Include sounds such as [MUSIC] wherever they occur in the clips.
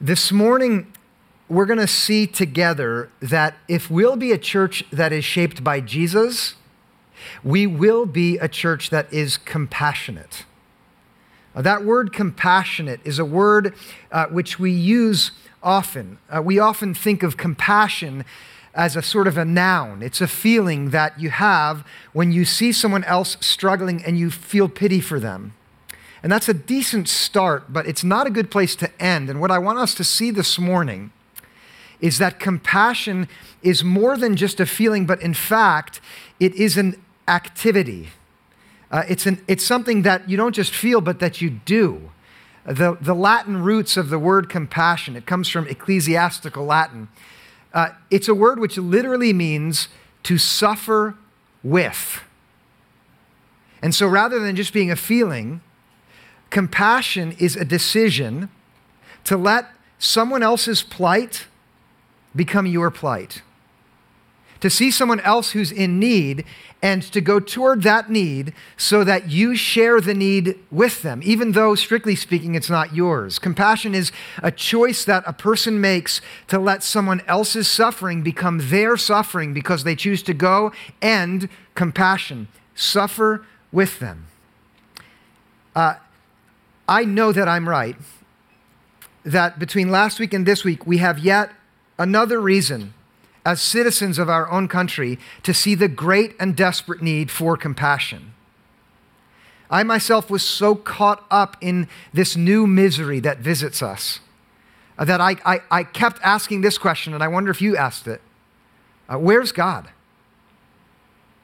This morning, we're going to see together that if we'll be a church that is shaped by Jesus, we will be a church that is compassionate. Uh, that word compassionate is a word uh, which we use often. Uh, we often think of compassion as a sort of a noun. It's a feeling that you have when you see someone else struggling and you feel pity for them. And that's a decent start, but it's not a good place to end. And what I want us to see this morning is that compassion is more than just a feeling, but in fact, it is an activity. Uh, it's, an, it's something that you don't just feel, but that you do. The, the Latin roots of the word compassion, it comes from ecclesiastical Latin. Uh, it's a word which literally means to suffer with. And so rather than just being a feeling, compassion is a decision to let someone else's plight become your plight. To see someone else who's in need and to go toward that need so that you share the need with them, even though, strictly speaking, it's not yours. Compassion is a choice that a person makes to let someone else's suffering become their suffering because they choose to go and compassion, suffer with them. Uh, I know that I'm right, that between last week and this week, we have yet another reason as citizens of our own country to see the great and desperate need for compassion. I myself was so caught up in this new misery that visits us uh, that I, I, I, kept asking this question, and I wonder if you asked it uh, Where's God?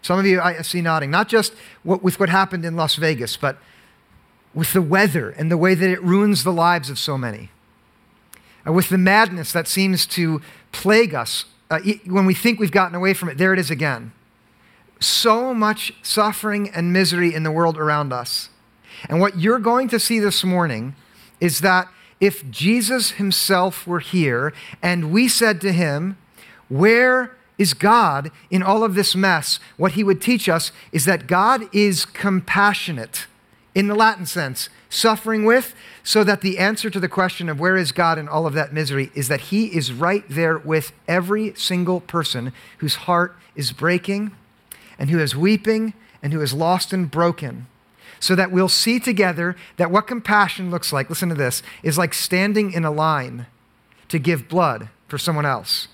Some of you I see nodding, not just what, with what happened in Las Vegas, but with the weather and the way that it ruins the lives of so many, uh, with the madness that seems to plague us uh, when we think we've gotten away from it, there it is again. So much suffering and misery in the world around us. And what you're going to see this morning is that if Jesus himself were here and we said to him, Where is God in all of this mess? What he would teach us is that God is compassionate in the Latin sense, suffering with, so that the answer to the question of where is God in all of that misery is that He is right there with every single person whose heart is breaking and who is weeping and who is lost and broken. So that we'll see together that what compassion looks like, listen to this, is like standing in a line to give blood for someone else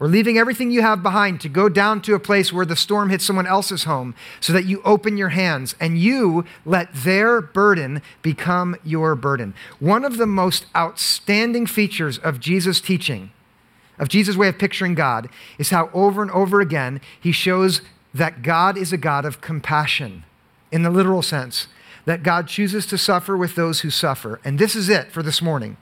or leaving everything you have behind to go down to a place where the storm hits someone else's home so that you open your hands and you let their burden become your burden. One of the most outstanding features of Jesus' teaching, of Jesus' way of picturing God, is how over and over again he shows that God is a God of compassion in the literal sense, that God chooses to suffer with those who suffer. And this is it for this morning.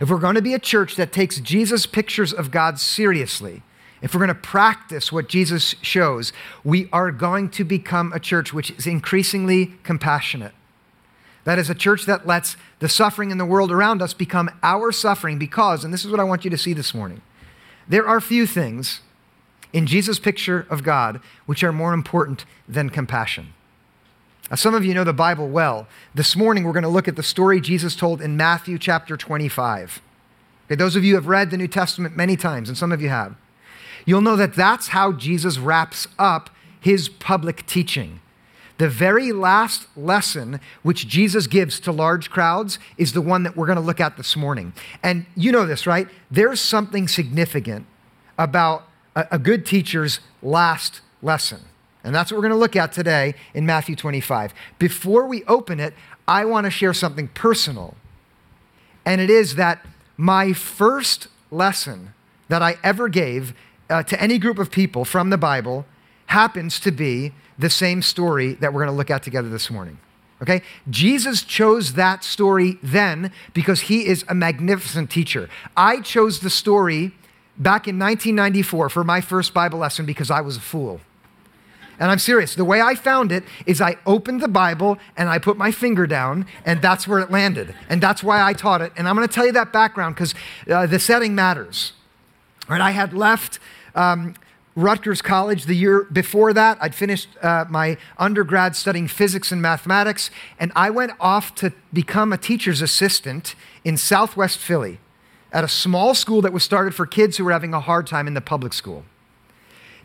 If we're going to be a church that takes Jesus' pictures of God seriously, if we're going to practice what Jesus shows, we are going to become a church which is increasingly compassionate. That is a church that lets the suffering in the world around us become our suffering because, and this is what I want you to see this morning, there are few things in Jesus' picture of God which are more important than compassion. Now, some of you know the Bible well. This morning, we're going to look at the story Jesus told in Matthew chapter 25. Okay, those of you have read the New Testament many times, and some of you have. You'll know that that's how Jesus wraps up his public teaching. The very last lesson which Jesus gives to large crowds is the one that we're going to look at this morning. And you know this, right? There's something significant about a, a good teacher's last lesson. And that's what we're going to look at today in Matthew 25. Before we open it, I want to share something personal. And it is that my first lesson that I ever gave uh, to any group of people from the Bible happens to be the same story that we're going to look at together this morning. Okay? Jesus chose that story then because he is a magnificent teacher. I chose the story back in 1994 for my first Bible lesson because I was a fool. And I'm serious. The way I found it is I opened the Bible and I put my finger down, and that's where it landed. And that's why I taught it. And I'm going to tell you that background because uh, the setting matters. Right? I had left um, Rutgers College the year before that. I'd finished uh, my undergrad studying physics and mathematics, and I went off to become a teacher's assistant in Southwest Philly at a small school that was started for kids who were having a hard time in the public school.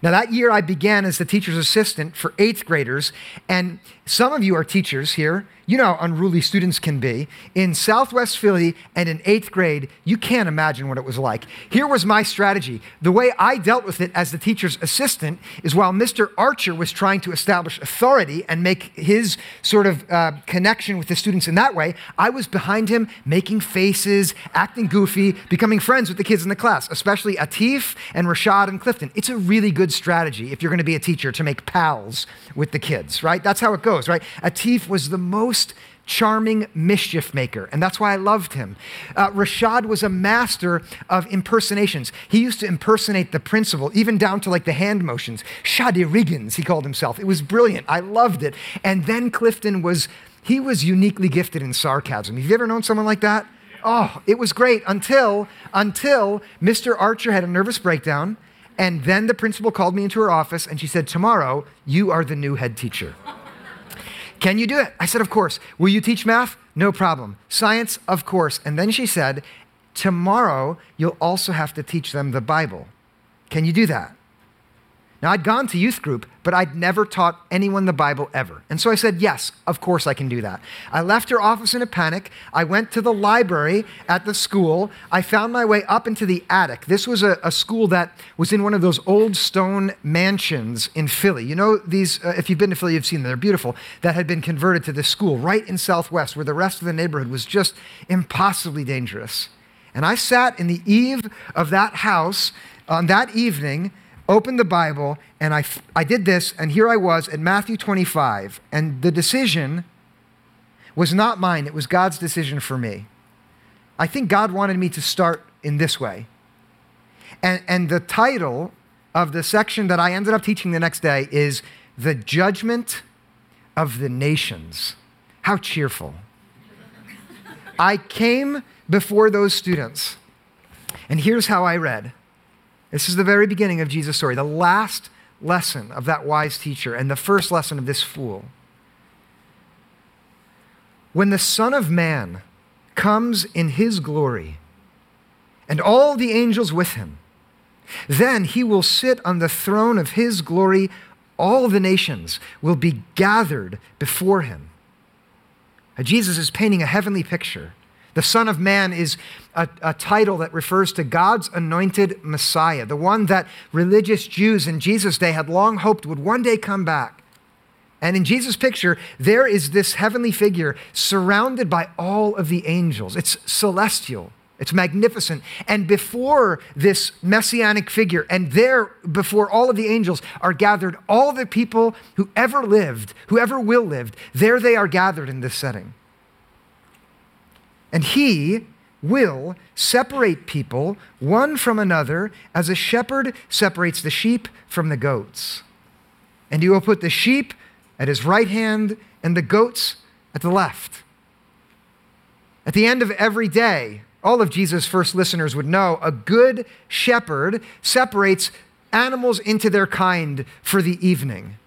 Now, that year I began as the teacher's assistant for eighth graders, and some of you are teachers here. You know how unruly students can be. In Southwest Philly and in eighth grade, you can't imagine what it was like. Here was my strategy. The way I dealt with it as the teacher's assistant is while Mr. Archer was trying to establish authority and make his sort of uh, connection with the students in that way, I was behind him making faces, acting goofy, becoming friends with the kids in the class, especially Atif and Rashad and Clifton. It's a really good strategy if you're going to be a teacher to make pals with the kids, right? That's how it goes, right? Atif was the most charming mischief maker, and that's why I loved him. Uh, Rashad was a master of impersonations. He used to impersonate the principal, even down to like the hand motions. Shadi Riggins, he called himself. It was brilliant. I loved it. And then Clifton was, he was uniquely gifted in sarcasm. Have you ever known someone like that? Oh, it was great until until Mr. Archer had a nervous breakdown, and then the principal called me into her office and she said, "Tomorrow, you are the new head teacher." Can you do it? I said, Of course. Will you teach math? No problem. Science? Of course. And then she said, Tomorrow, you'll also have to teach them the Bible. Can you do that? Now, I'd gone to youth group, but I'd never taught anyone the Bible ever. And so I said, Yes, of course I can do that. I left her office in a panic. I went to the library at the school. I found my way up into the attic. This was a, a school that was in one of those old stone mansions in Philly. You know, these, uh, if you've been to Philly, you've seen them, they're beautiful, that had been converted to this school right in Southwest, where the rest of the neighborhood was just impossibly dangerous. And I sat in the eve of that house on that evening opened the Bible and I, I did this, and here I was at Matthew 25, and the decision was not mine, it was God's decision for me. I think God wanted me to start in this way. And, and the title of the section that I ended up teaching the next day is The Judgment of the Nations. How cheerful. I came before those students, and here's how I read. This is the very beginning of Jesus' story, the last lesson of that wise teacher and the first lesson of this fool. When the Son of Man comes in his glory and all the angels with him, then he will sit on the throne of his glory. All the nations will be gathered before him. Jesus is painting a heavenly picture the Son of Man is a, a, title that refers to God's anointed Messiah, the one that religious Jews in Jesus' day had long hoped would one day come back. And in Jesus' picture, there is this heavenly figure surrounded by all of the angels. It's celestial, it's magnificent. And before this messianic figure, and there before all of the angels, are gathered all the people who ever lived, who ever will live. There they are gathered in this setting. And he will separate people one from another as a shepherd separates the sheep from the goats. And he will put the sheep at his right hand and the goats at the left. At the end of every day, all of Jesus' first listeners would know a good shepherd separates animals into their kind for the evening.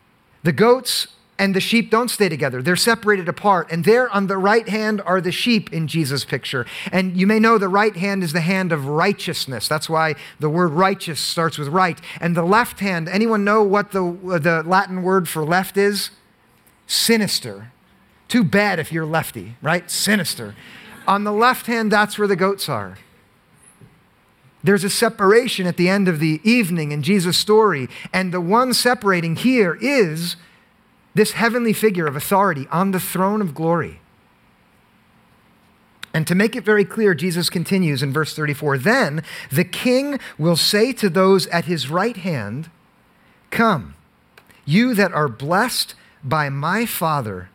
The goats and the sheep don't stay together. They're separated apart. And there on the right hand are the sheep in Jesus' picture. And you may know the right hand is the hand of righteousness. That's why the word righteous starts with right. And the left hand, anyone know what the, the Latin word for left is? Sinister. Too bad if you're lefty, right? Sinister. On the left hand, that's where the goats are. There's a separation at the end of the evening in Jesus' story. And the one separating here is this heavenly figure of authority on the throne of glory. And to make it very clear, Jesus continues in verse 34 Then the king will say to those at his right hand, Come, you that are blessed by my Father,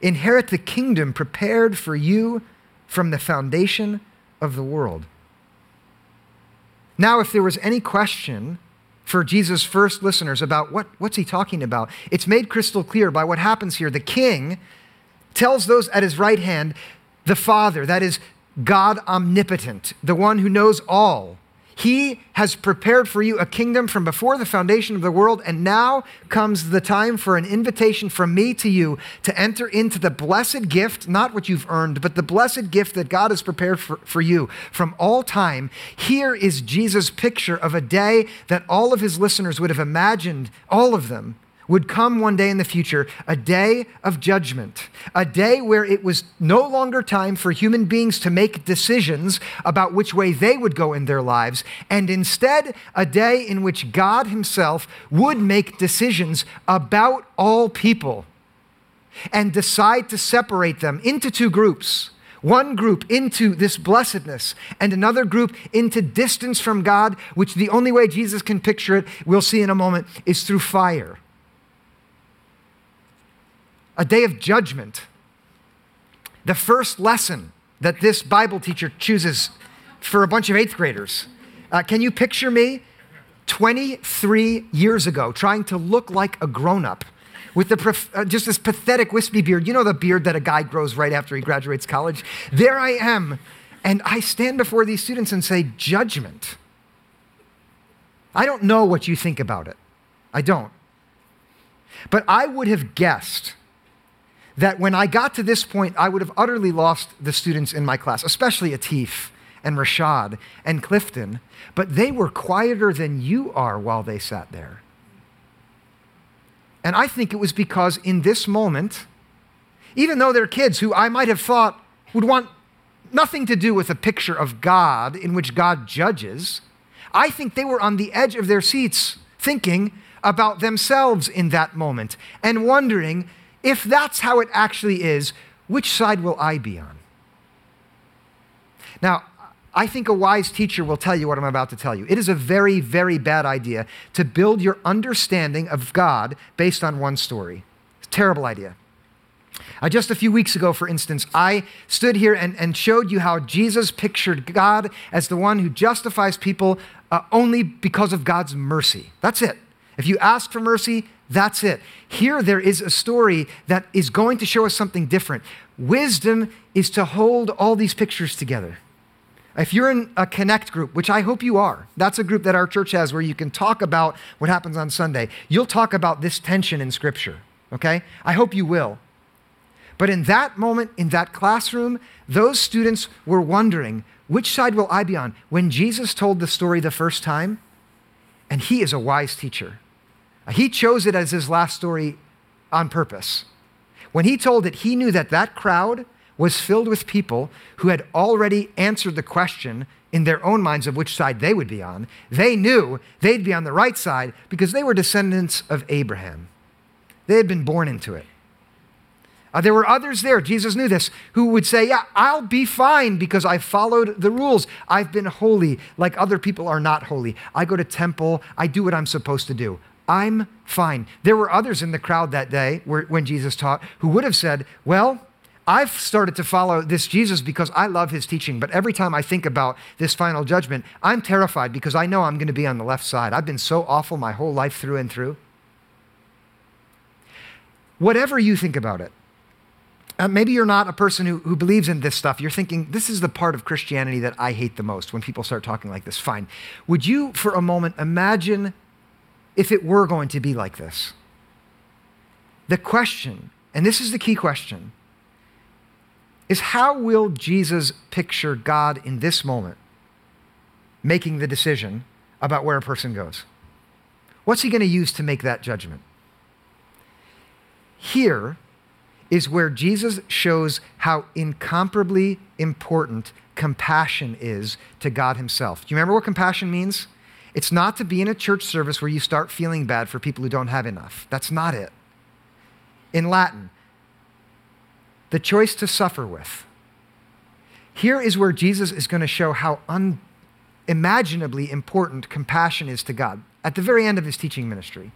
inherit the kingdom prepared for you from the foundation of the world. Now, if there was any question for Jesus' first listeners about what, what's he talking about. It's made crystal clear by what happens here. The king tells those at his right hand, the Father, that is God omnipotent, the one who knows all. He has prepared for you a kingdom from before the foundation of the world, and now comes the time for an invitation from me to you to enter into the blessed gift, not what you've earned, but the blessed gift that God has prepared for, for you from all time. Here is Jesus' picture of a day that all of his listeners would have imagined, all of them would come one day in the future, a day of judgment, a day where it was no longer time for human beings to make decisions about which way they would go in their lives, and instead a day in which God Himself would make decisions about all people and decide to separate them into two groups. One group into this blessedness, and another group into distance from God, which the only way Jesus can picture it, we'll see in a moment, is through fire a day of judgment. The first lesson that this Bible teacher chooses for a bunch of eighth graders. Uh, can you picture me 23 years ago trying to look like a grown up with the, uh, just this pathetic wispy beard? You know, the beard that a guy grows right after he graduates college? There I am. And I stand before these students and say, Judgment. I don't know what you think about it. I don't. But I would have guessed that when I got to this point, I would have utterly lost the students in my class, especially Atif and Rashad and Clifton, but they were quieter than you are while they sat there. And I think it was because in this moment, even though they're kids who I might have thought would want nothing to do with a picture of God in which God judges, I think they were on the edge of their seats thinking about themselves in that moment and wondering if that's how it actually is, which side will I be on? Now, I think a wise teacher will tell you what I'm about to tell you. It is a very, very bad idea to build your understanding of God based on one story. It's a terrible idea. Uh, just a few weeks ago, for instance, I stood here and, and showed you how Jesus pictured God as the one who justifies people uh, only because of God's mercy. That's it. If you ask for mercy, that's it. Here, there is a story that is going to show us something different. Wisdom is to hold all these pictures together. If you're in a connect group, which I hope you are, that's a group that our church has where you can talk about what happens on Sunday. You'll talk about this tension in Scripture, okay? I hope you will. But in that moment, in that classroom, those students were wondering, which side will I be on? When Jesus told the story the first time, and he is a wise teacher. He chose it as his last story on purpose. When he told it, he knew that that crowd was filled with people who had already answered the question in their own minds of which side they would be on. They knew they'd be on the right side because they were descendants of Abraham. They had been born into it. Uh, there were others there, Jesus knew this, who would say, Yeah, I'll be fine because I followed the rules. I've been holy like other people are not holy. I go to temple, I do what I'm supposed to do. I'm fine. There were others in the crowd that day where, when Jesus taught who would have said, Well, I've started to follow this Jesus because I love his teaching, but every time I think about this final judgment, I'm terrified because I know I'm going to be on the left side. I've been so awful my whole life through and through. Whatever you think about it, uh, maybe you're not a person who, who believes in this stuff. You're thinking, this is the part of Christianity that I hate the most when people start talking like this. Fine. Would you, for a moment, imagine if it were going to be like this. The question, and this is the key question, is how will Jesus picture God in this moment making the decision about where a person goes? What's he going to use to make that judgment? Here is where Jesus shows how incomparably important compassion is to God Himself. Do you remember what compassion means? It's not to be in a church service where you start feeling bad for people who don't have enough. That's not it. In Latin, the choice to suffer with. Here is where Jesus is going to show how unimaginably important compassion is to God at the very end of his teaching ministry.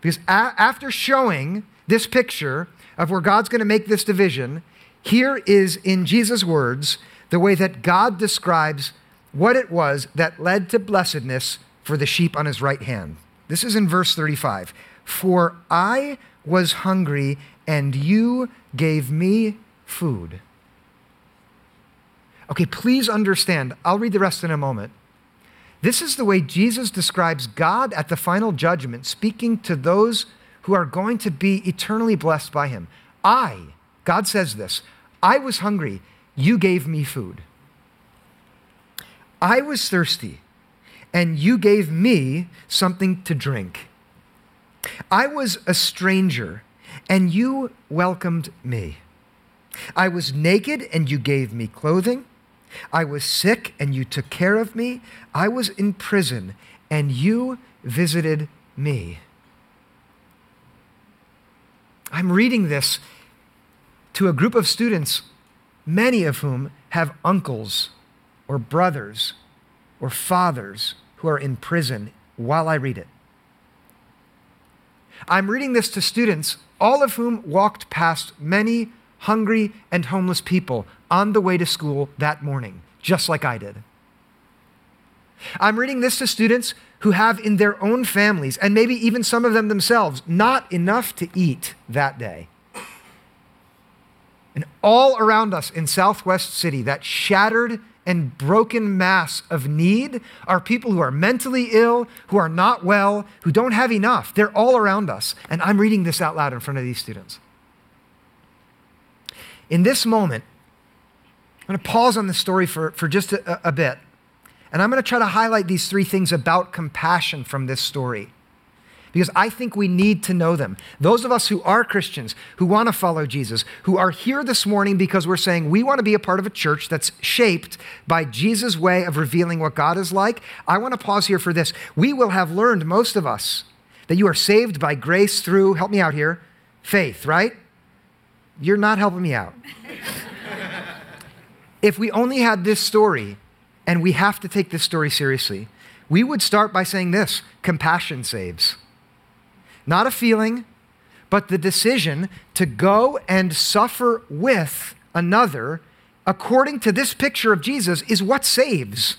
Because a- after showing this picture of where God's going to make this division, here is in Jesus' words the way that God describes what it was that led to blessedness for the sheep on his right hand. This is in verse 35. For I was hungry, and you gave me food. Okay, please understand. I'll read the rest in a moment. This is the way Jesus describes God at the final judgment, speaking to those who are going to be eternally blessed by him. I, God says this, I was hungry, you gave me food. I was thirsty, and you gave me something to drink. I was a stranger, and you welcomed me. I was naked, and you gave me clothing. I was sick, and you took care of me. I was in prison, and you visited me. I'm reading this to a group of students, many of whom have uncles or brothers or fathers who are in prison while I read it. I'm reading this to students, all of whom walked past many hungry and homeless people on the way to school that morning, just like I did. I'm reading this to students who have in their own families, and maybe even some of them themselves, not enough to eat that day. And all around us in Southwest City, that shattered and broken mass of need are people who are mentally ill, who are not well, who don't have enough. They're all around us. And I'm reading this out loud in front of these students. In this moment, I'm going to pause on the story for, for just a, a bit. And I'm going to try to highlight these three things about compassion from this story because I think we need to know them. Those of us who are Christians, who want to follow Jesus, who are here this morning because we're saying we want to be a part of a church that's shaped by Jesus' way of revealing what God is like, I want to pause here for this. We will have learned, most of us, that you are saved by grace through, help me out here, faith, right? You're not helping me out. [LAUGHS] if we only had this story, and we have to take this story seriously, we would start by saying this compassion saves. Not a feeling, but the decision to go and suffer with another according to this picture of Jesus is what saves.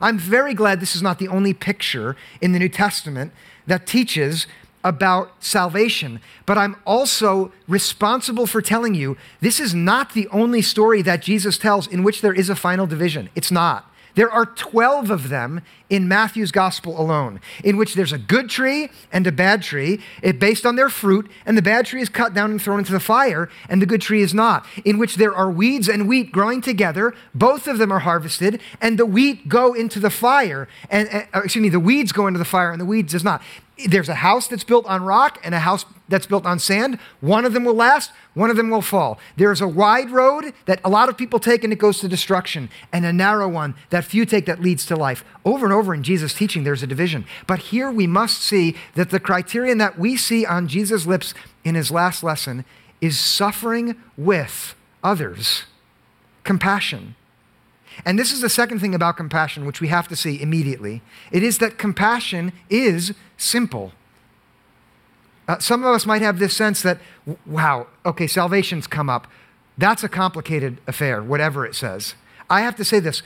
I'm very glad this is not the only picture in the New Testament that teaches about salvation, but I'm also responsible for telling you this is not the only story that Jesus tells in which there is a final division. It's not. There are 12 of them in Matthew's gospel alone, in which there's a good tree and a bad tree, it based on their fruit, and the bad tree is cut down and thrown into the fire, and the good tree is not, in which there are weeds and wheat growing together, both of them are harvested, and the wheat go into the fire, and, uh, excuse me, the weeds go into the fire, and the weeds does not there's a house that's built on rock and a house that's built on sand. One of them will last, one of them will fall. There's a wide road that a lot of people take and it goes to destruction, and a narrow one that few take that leads to life. Over and over in Jesus' teaching, there's a division. But here we must see that the criterion that we see on Jesus' lips in his last lesson is suffering with others, compassion. And this is the second thing about compassion, which we have to see immediately. It is that compassion is simple. Uh, some of us might have this sense that, wow, okay, salvation's come up. That's a complicated affair, whatever it says. I have to say this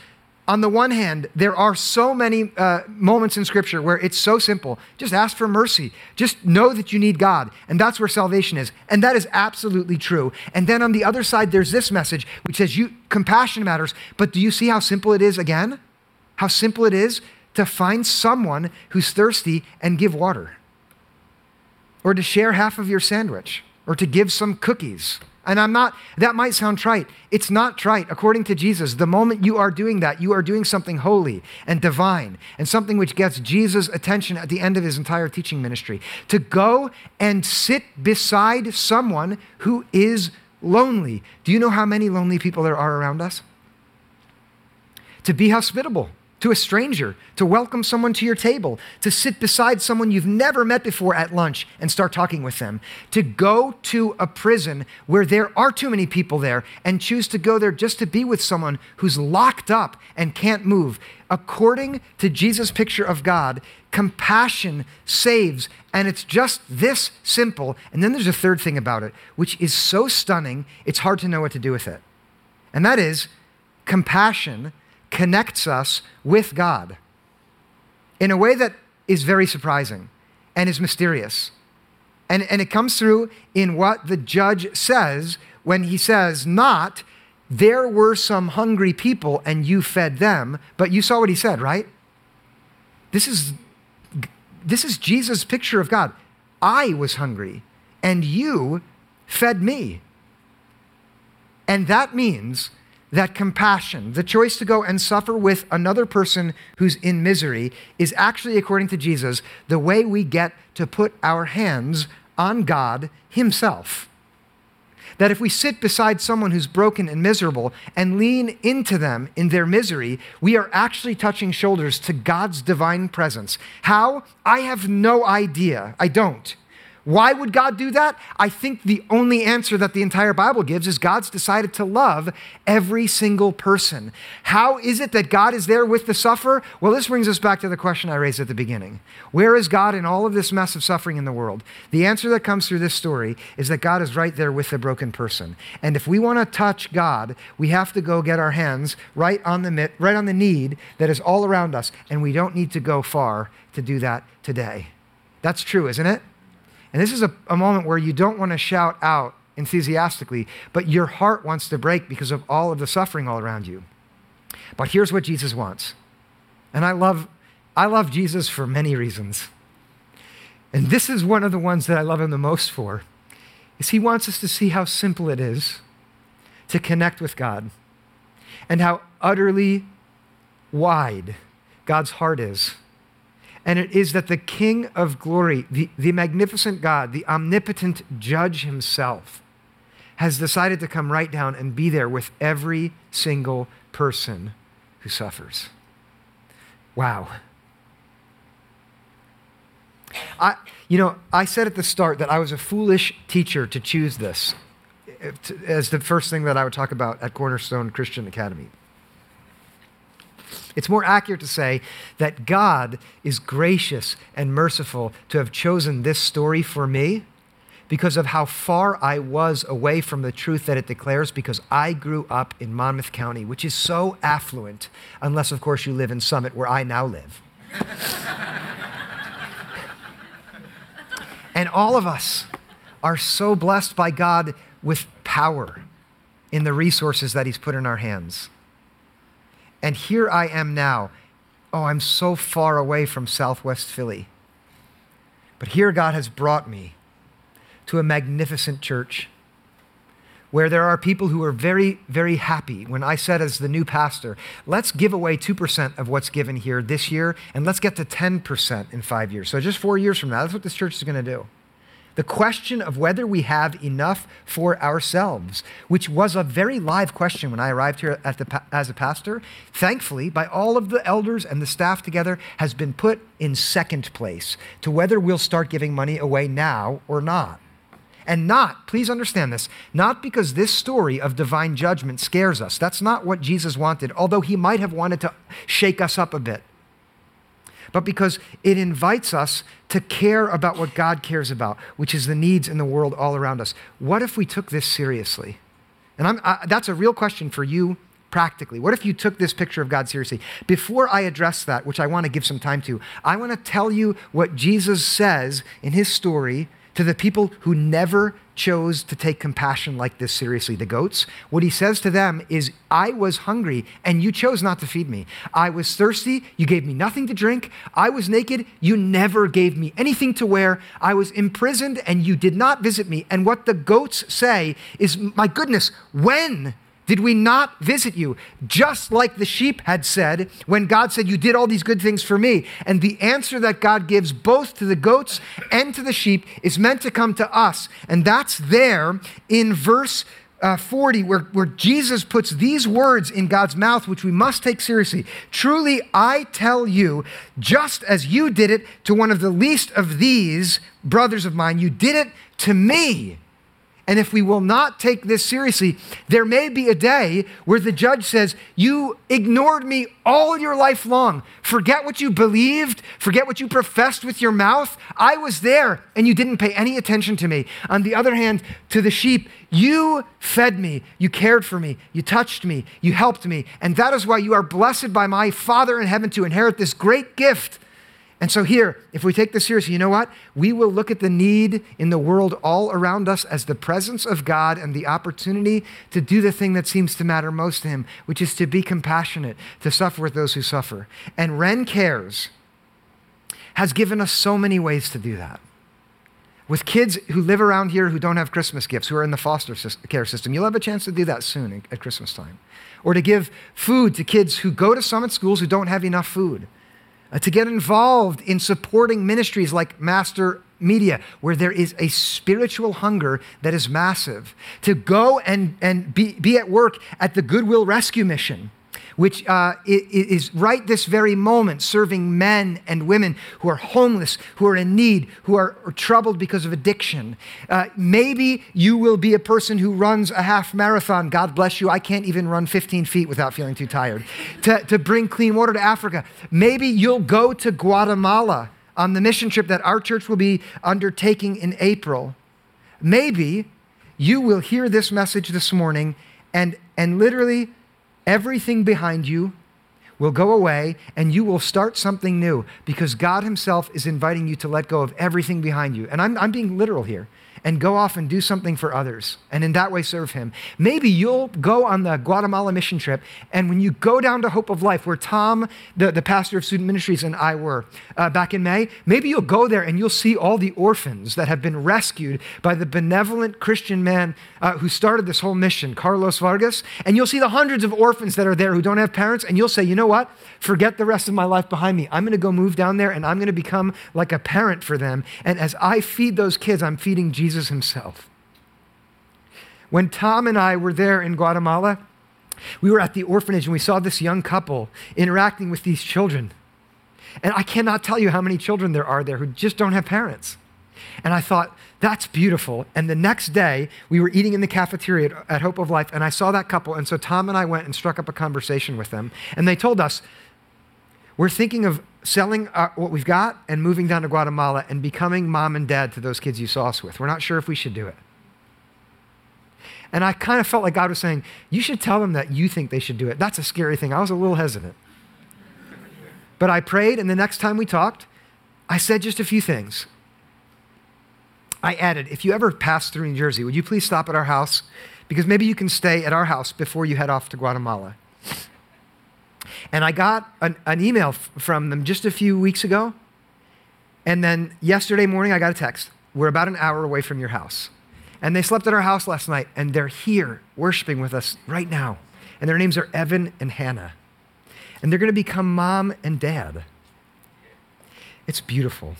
on the one hand, there are so many uh, moments in Scripture where it's so simple. Just ask for mercy. Just know that you need God. And that's where salvation is. And that is absolutely true. And then on the other side, there's this message which says you, compassion matters. But do you see how simple it is again? How simple it is to find someone who's thirsty and give water, or to share half of your sandwich, or to give some cookies and I'm not, that might sound trite. It's not trite. According to Jesus, the moment you are doing that, you are doing something holy and divine and something which gets Jesus' attention at the end of his entire teaching ministry. To go and sit beside someone who is lonely. Do you know how many lonely people there are around us? To be hospitable to a stranger, to welcome someone to your table, to sit beside someone you've never met before at lunch and start talking with them, to go to a prison where there are too many people there and choose to go there just to be with someone who's locked up and can't move. According to Jesus' picture of God, compassion saves, and it's just this simple. And then there's a third thing about it, which is so stunning, it's hard to know what to do with it. And that is compassion connects us with God in a way that is very surprising and is mysterious. And, and it comes through in what the judge says when he says, not, there were some hungry people and you fed them, but you saw what he said, right? This is, this is Jesus' picture of God. I was hungry, and you fed me. And that means that compassion, the choice to go and suffer with another person who's in misery, is actually, according to Jesus, the way we get to put our hands on God Himself. That if we sit beside someone who's broken and miserable and lean into them in their misery, we are actually touching shoulders to God's divine presence. How? I have no idea. I don't. Why would God do that? I think the only answer that the entire Bible gives is God's decided to love every single person. How is it that God is there with the sufferer? Well, this brings us back to the question I raised at the beginning. Where is God in all of this mess of suffering in the world? The answer that comes through this story is that God is right there with the broken person. And if we want to touch God, we have to go get our hands right on the right on the need that is all around us, and we don't need to go far to do that today. That's true, isn't it? And this is a, a moment where you don't want to shout out enthusiastically, but your heart wants to break because of all of the suffering all around you. But here's what Jesus wants. And I love, I love Jesus for many reasons. And this is one of the ones that I love him the most for, is he wants us to see how simple it is to connect with God and how utterly wide God's heart is and it is that the King of glory, the, the magnificent God, the omnipotent judge himself, has decided to come right down and be there with every single person who suffers. Wow. I, you know, I said at the start that I was a foolish teacher to choose this eh, as the first thing that I would talk about at Cornerstone Christian Academy. It's more accurate to say that God is gracious and merciful to have chosen this story for me because of how far I was away from the truth that it declares, because I grew up in Monmouth County, which is so affluent, unless, of course, you live in Summit, where I now live. [LAUGHS] and all of us are so blessed by God with power in the resources that He's put in our hands. And here I am now. Oh, I'm so far away from Southwest Philly. But here God has brought me to a magnificent church where there are people who are very, very happy when I said, as the new pastor, let's give away 2% of what's given here this year and let's get to 10% in five years. So, just four years from now, that's what this church is going to do the question of whether we have enough for ourselves, which was a very live question when I arrived here the, as a pastor, thankfully, by all of the elders and the staff together, has been put in second place to whether we'll start giving money away now or not. And not, please understand this, not because this story of divine judgment scares us. That's not what Jesus wanted, although he might have wanted to shake us up a bit but because it invites us to care about what God cares about, which is the needs in the world all around us. What if we took this seriously? And I, that's a real question for you practically. What if you took this picture of God seriously? Before I address that, which I want to give some time to, I want to tell you what Jesus says in his story to the people who never chose to take compassion like this seriously, the goats, what he says to them is, I was hungry and you chose not to feed me. I was thirsty, you gave me nothing to drink. I was naked, you never gave me anything to wear. I was imprisoned and you did not visit me. And what the goats say is, My goodness, when did we not visit you? Just like the sheep had said when God said, You did all these good things for me. And the answer that God gives both to the goats and to the sheep is meant to come to us. And that's there in verse uh, 40, where, where Jesus puts these words in God's mouth, which we must take seriously. Truly, I tell you, just as you did it to one of the least of these brothers of mine, you did it to me. And if we will not take this seriously, there may be a day where the judge says, You ignored me all your life long. Forget what you believed, forget what you professed with your mouth. I was there and you didn't pay any attention to me. On the other hand, to the sheep, you fed me, you cared for me, you touched me, you helped me. And that is why you are blessed by my Father in heaven to inherit this great gift and so, here, if we take this seriously, you know what? We will look at the need in the world all around us as the presence of God and the opportunity to do the thing that seems to matter most to Him, which is to be compassionate, to suffer with those who suffer. And Ren cares has given us so many ways to do that. With kids who live around here who don't have Christmas gifts, who are in the foster care system, you'll have a chance to do that soon at Christmas time. Or to give food to kids who go to summit schools who don't have enough food. Uh, to get involved in supporting ministries like Master Media, where there is a spiritual hunger that is massive. To go and, and be, be at work at the Goodwill Rescue Mission which uh, is right this very moment serving men and women who are homeless, who are in need, who are, troubled because of addiction. Uh, maybe you will be a person who runs a half marathon. God bless you. I can't even run 15 feet without feeling too tired. to, to bring clean water to Africa. Maybe you'll go to Guatemala on the mission trip that our church will be undertaking in April. Maybe you will hear this message this morning and, and literally everything behind you will go away and you will start something new because God Himself is inviting you to let go of everything behind you. And I'm, I'm being literal here and go off and do something for others and in that way serve Him. Maybe you'll go on the Guatemala mission trip, and when you go down to Hope of Life, where Tom, the, the pastor of student ministries, and I were uh, back in May, maybe you'll go there and you'll see all the orphans that have been rescued by the benevolent Christian man uh, who started this whole mission, Carlos Vargas, and you'll see the hundreds of orphans that are there who don't have parents, and you'll say, you know what? Forget the rest of my life behind me. I'm going to go move down there and I'm going to become like a parent for them. And as I feed those kids, I'm feeding Jesus Jesus himself. When Tom and I were there in Guatemala, we were at the orphanage and we saw this young couple interacting with these children. And I cannot tell you how many children there are there who just don't have parents. And I thought, that's beautiful. And the next day, we were eating in the cafeteria at Hope of Life, and I saw that couple. And so Tom and I went and struck up a conversation with them. And they told us, we're thinking of selling our, what we've got and moving down to Guatemala and becoming mom and dad to those kids you saw us with. We're not sure if we should do it. And I kind of felt like God was saying, You should tell them that you think they should do it. That's a scary thing. I was a little hesitant. But I prayed, and the next time we talked, I said just a few things. I added, If you ever pass through New Jersey, would you please stop at our house? Because maybe you can stay at our house before you head off to Guatemala. And I got an, an email f- from them just a few weeks ago. And then yesterday morning, I got a text. We're about an hour away from your house. And they slept at our house last night, and they're here worshiping with us right now. And their names are Evan and Hannah. And they're going to become mom and dad. It's beautiful.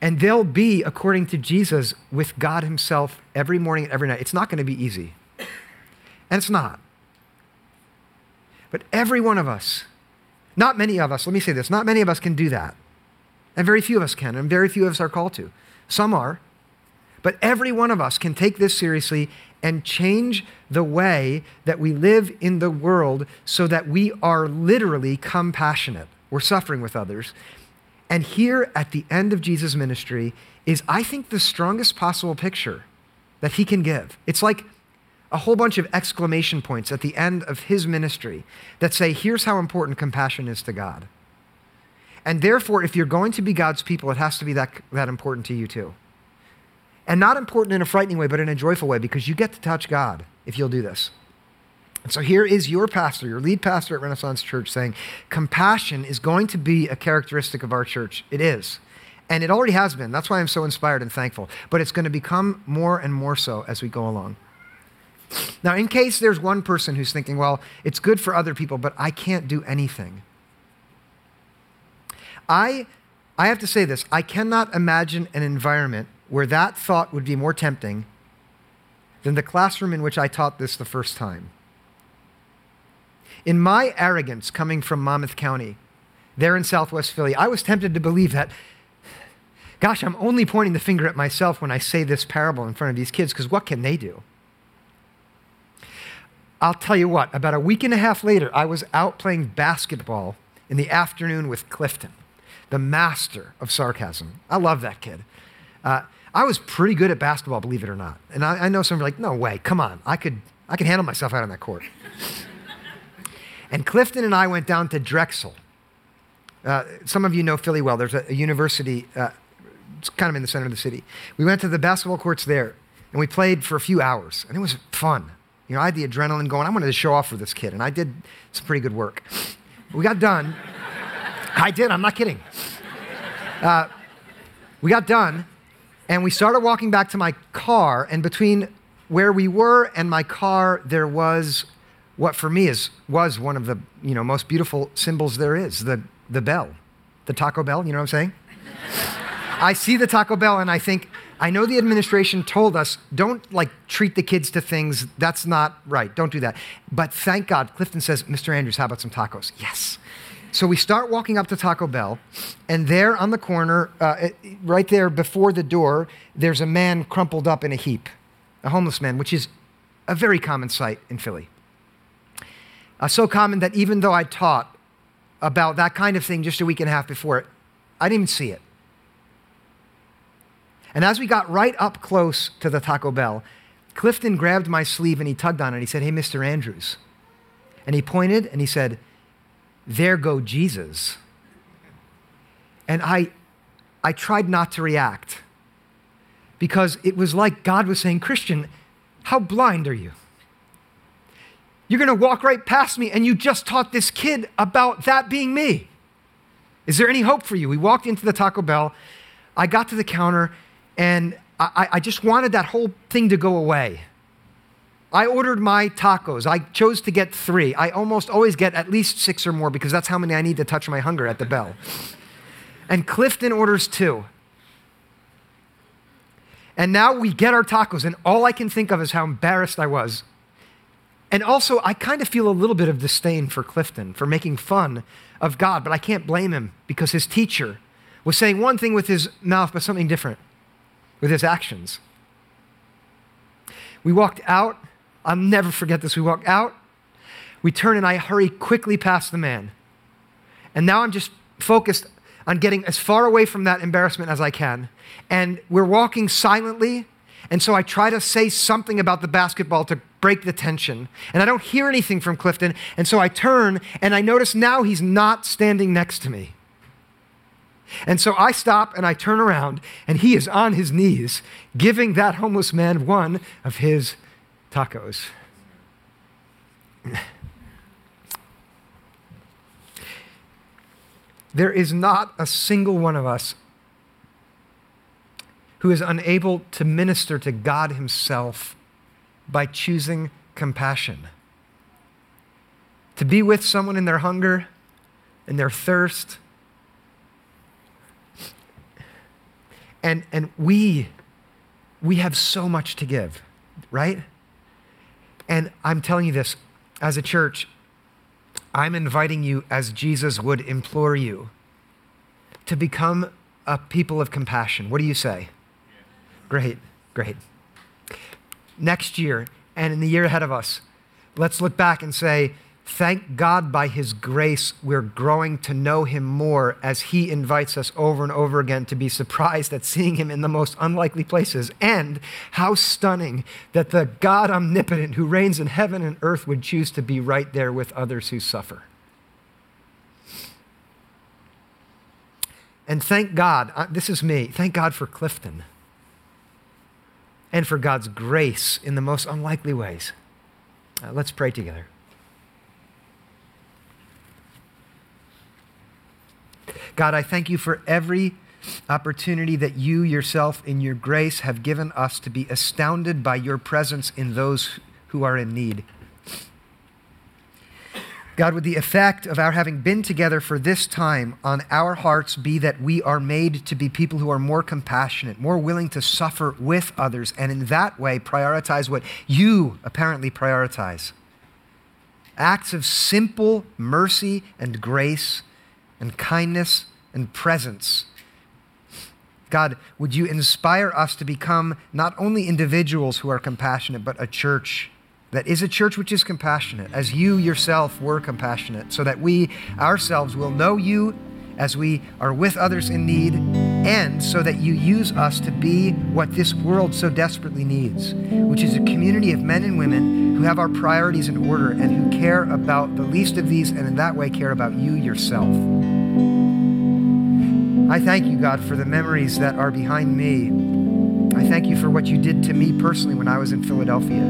And they'll be, according to Jesus, with God Himself every morning and every night. It's not going to be easy. And it's not. But every one of us, not many of us, let me say this, not many of us can do that. And very few of us can, and very few of us are called to. Some are. But every one of us can take this seriously and change the way that we live in the world so that we are literally compassionate. We're suffering with others. And here at the end of Jesus' ministry is, I think, the strongest possible picture that he can give. It's like a whole bunch of exclamation points at the end of his ministry that say, here's how important compassion is to God. And therefore, if you're going to be God's people, it has to be that, that important to you too. And not important in a frightening way, but in a joyful way, because you get to touch God if you'll do this. And so here is your pastor, your lead pastor at Renaissance Church, saying, compassion is going to be a characteristic of our church. It is. And it already has been. That's why I'm so inspired and thankful. But it's going to become more and more so as we go along. Now, in case there's one person who's thinking, well, it's good for other people, but I can't do anything. I, I have to say this I cannot imagine an environment where that thought would be more tempting than the classroom in which I taught this the first time. In my arrogance coming from Monmouth County, there in Southwest Philly, I was tempted to believe that, gosh, I'm only pointing the finger at myself when I say this parable in front of these kids, because what can they do? I'll tell you what, about a week and a half later, I was out playing basketball in the afternoon with Clifton, the master of sarcasm. I love that kid. Uh, I was pretty good at basketball, believe it or not. And I, I know some are like, no way, come on, I could, I could handle myself out on that court. [LAUGHS] and Clifton and I went down to Drexel. Uh, some of you know Philly well. There's a, a university, uh, it's kind of in the center of the city. We went to the basketball courts there, and we played for a few hours, and it was fun. You know, I had the adrenaline going. I wanted to show off for this kid, and I did some pretty good work. We got done. I did, I'm not kidding. Uh, we got done, and we started walking back to my car, and between where we were and my car, there was what for me is was one of the you know most beautiful symbols there is the the bell, the Taco Bell. You know what I'm saying? I see the Taco Bell and I think I know the administration told us don't like treat the kids to things that's not right. Don't do that. But thank God, Clifton says, Mr. Andrews, how about some tacos? Yes. So we start walking up to Taco Bell, and there on the corner, uh, right there before the door, there's a man crumpled up in a heap, a homeless man, which is a very common sight in Philly. Uh, so common that even though I taught about that kind of thing just a week and a half before, I didn't even see it. And as we got right up close to the Taco Bell, Clifton grabbed my sleeve and he tugged on it. He said, Hey, Mr. Andrews. And he pointed and he said, There go Jesus. And I, I tried not to react because it was like God was saying, Christian, how blind are you? You're going to walk right past me, and you just taught this kid about that being me. Is there any hope for you? We walked into the Taco Bell. I got to the counter, and I, I just wanted that whole thing to go away. I ordered my tacos. I chose to get three. I almost always get at least six or more because that's how many I need to touch my hunger at the bell. And Clifton orders two. And now we get our tacos, and all I can think of is how embarrassed I was. And also, I kind of feel a little bit of disdain for Clifton for making fun of God, but I can't blame him because his teacher was saying one thing with his mouth, but something different with his actions. We walked out. I'll never forget this. We walked out. We turn and I hurry quickly past the man. And now I'm just focused on getting as far away from that embarrassment as I can. And we're walking silently. And so I try to say something about the basketball to break the tension. And I don't hear anything from Clifton. And so I turn and I notice now he's not standing next to me. And so I stop and I turn around, and he is on his knees giving that homeless man one of his tacos. There is not a single one of us who is unable to minister to God Himself by choosing compassion. To be with someone in their hunger, in their thirst, And, and we, we have so much to give, right? And I'm telling you this as a church, I'm inviting you, as Jesus would implore you, to become a people of compassion. What do you say? Great, great. Next year and in the year ahead of us, let's look back and say, Thank God by His grace, we're growing to know Him more as He invites us over and over again to be surprised at seeing Him in the most unlikely places. And how stunning that the God omnipotent who reigns in heaven and earth would choose to be right there with others who suffer. And thank God, uh, this is me, thank God for Clifton and for God's grace in the most unlikely ways. Uh, let's pray together. God, I thank you for every opportunity that you yourself, in your grace, have given us to be astounded by your presence in those who are in need. God, would the effect of our having been together for this time on our hearts be that we are made to be people who are more compassionate, more willing to suffer with others, and in that way prioritize what you apparently prioritize acts of simple mercy and grace and kindness and presence. God, would you inspire us to become not only individuals who are compassionate, but a church that is a church which is compassionate, as you yourself were compassionate, so that we ourselves will know you as we are with others in need, and so that you use us to be what this world so desperately needs, which is a community of men and women who have our priorities in order and who care about the least of these, and in that way care about you yourself. I thank you, God, for the memories that are behind me. I thank you for what you did to me personally when I was in Philadelphia.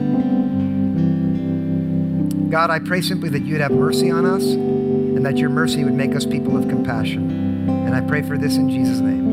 God, I pray simply that you'd have mercy on us and that your mercy would make us people of compassion. And I pray for this in Jesus' name.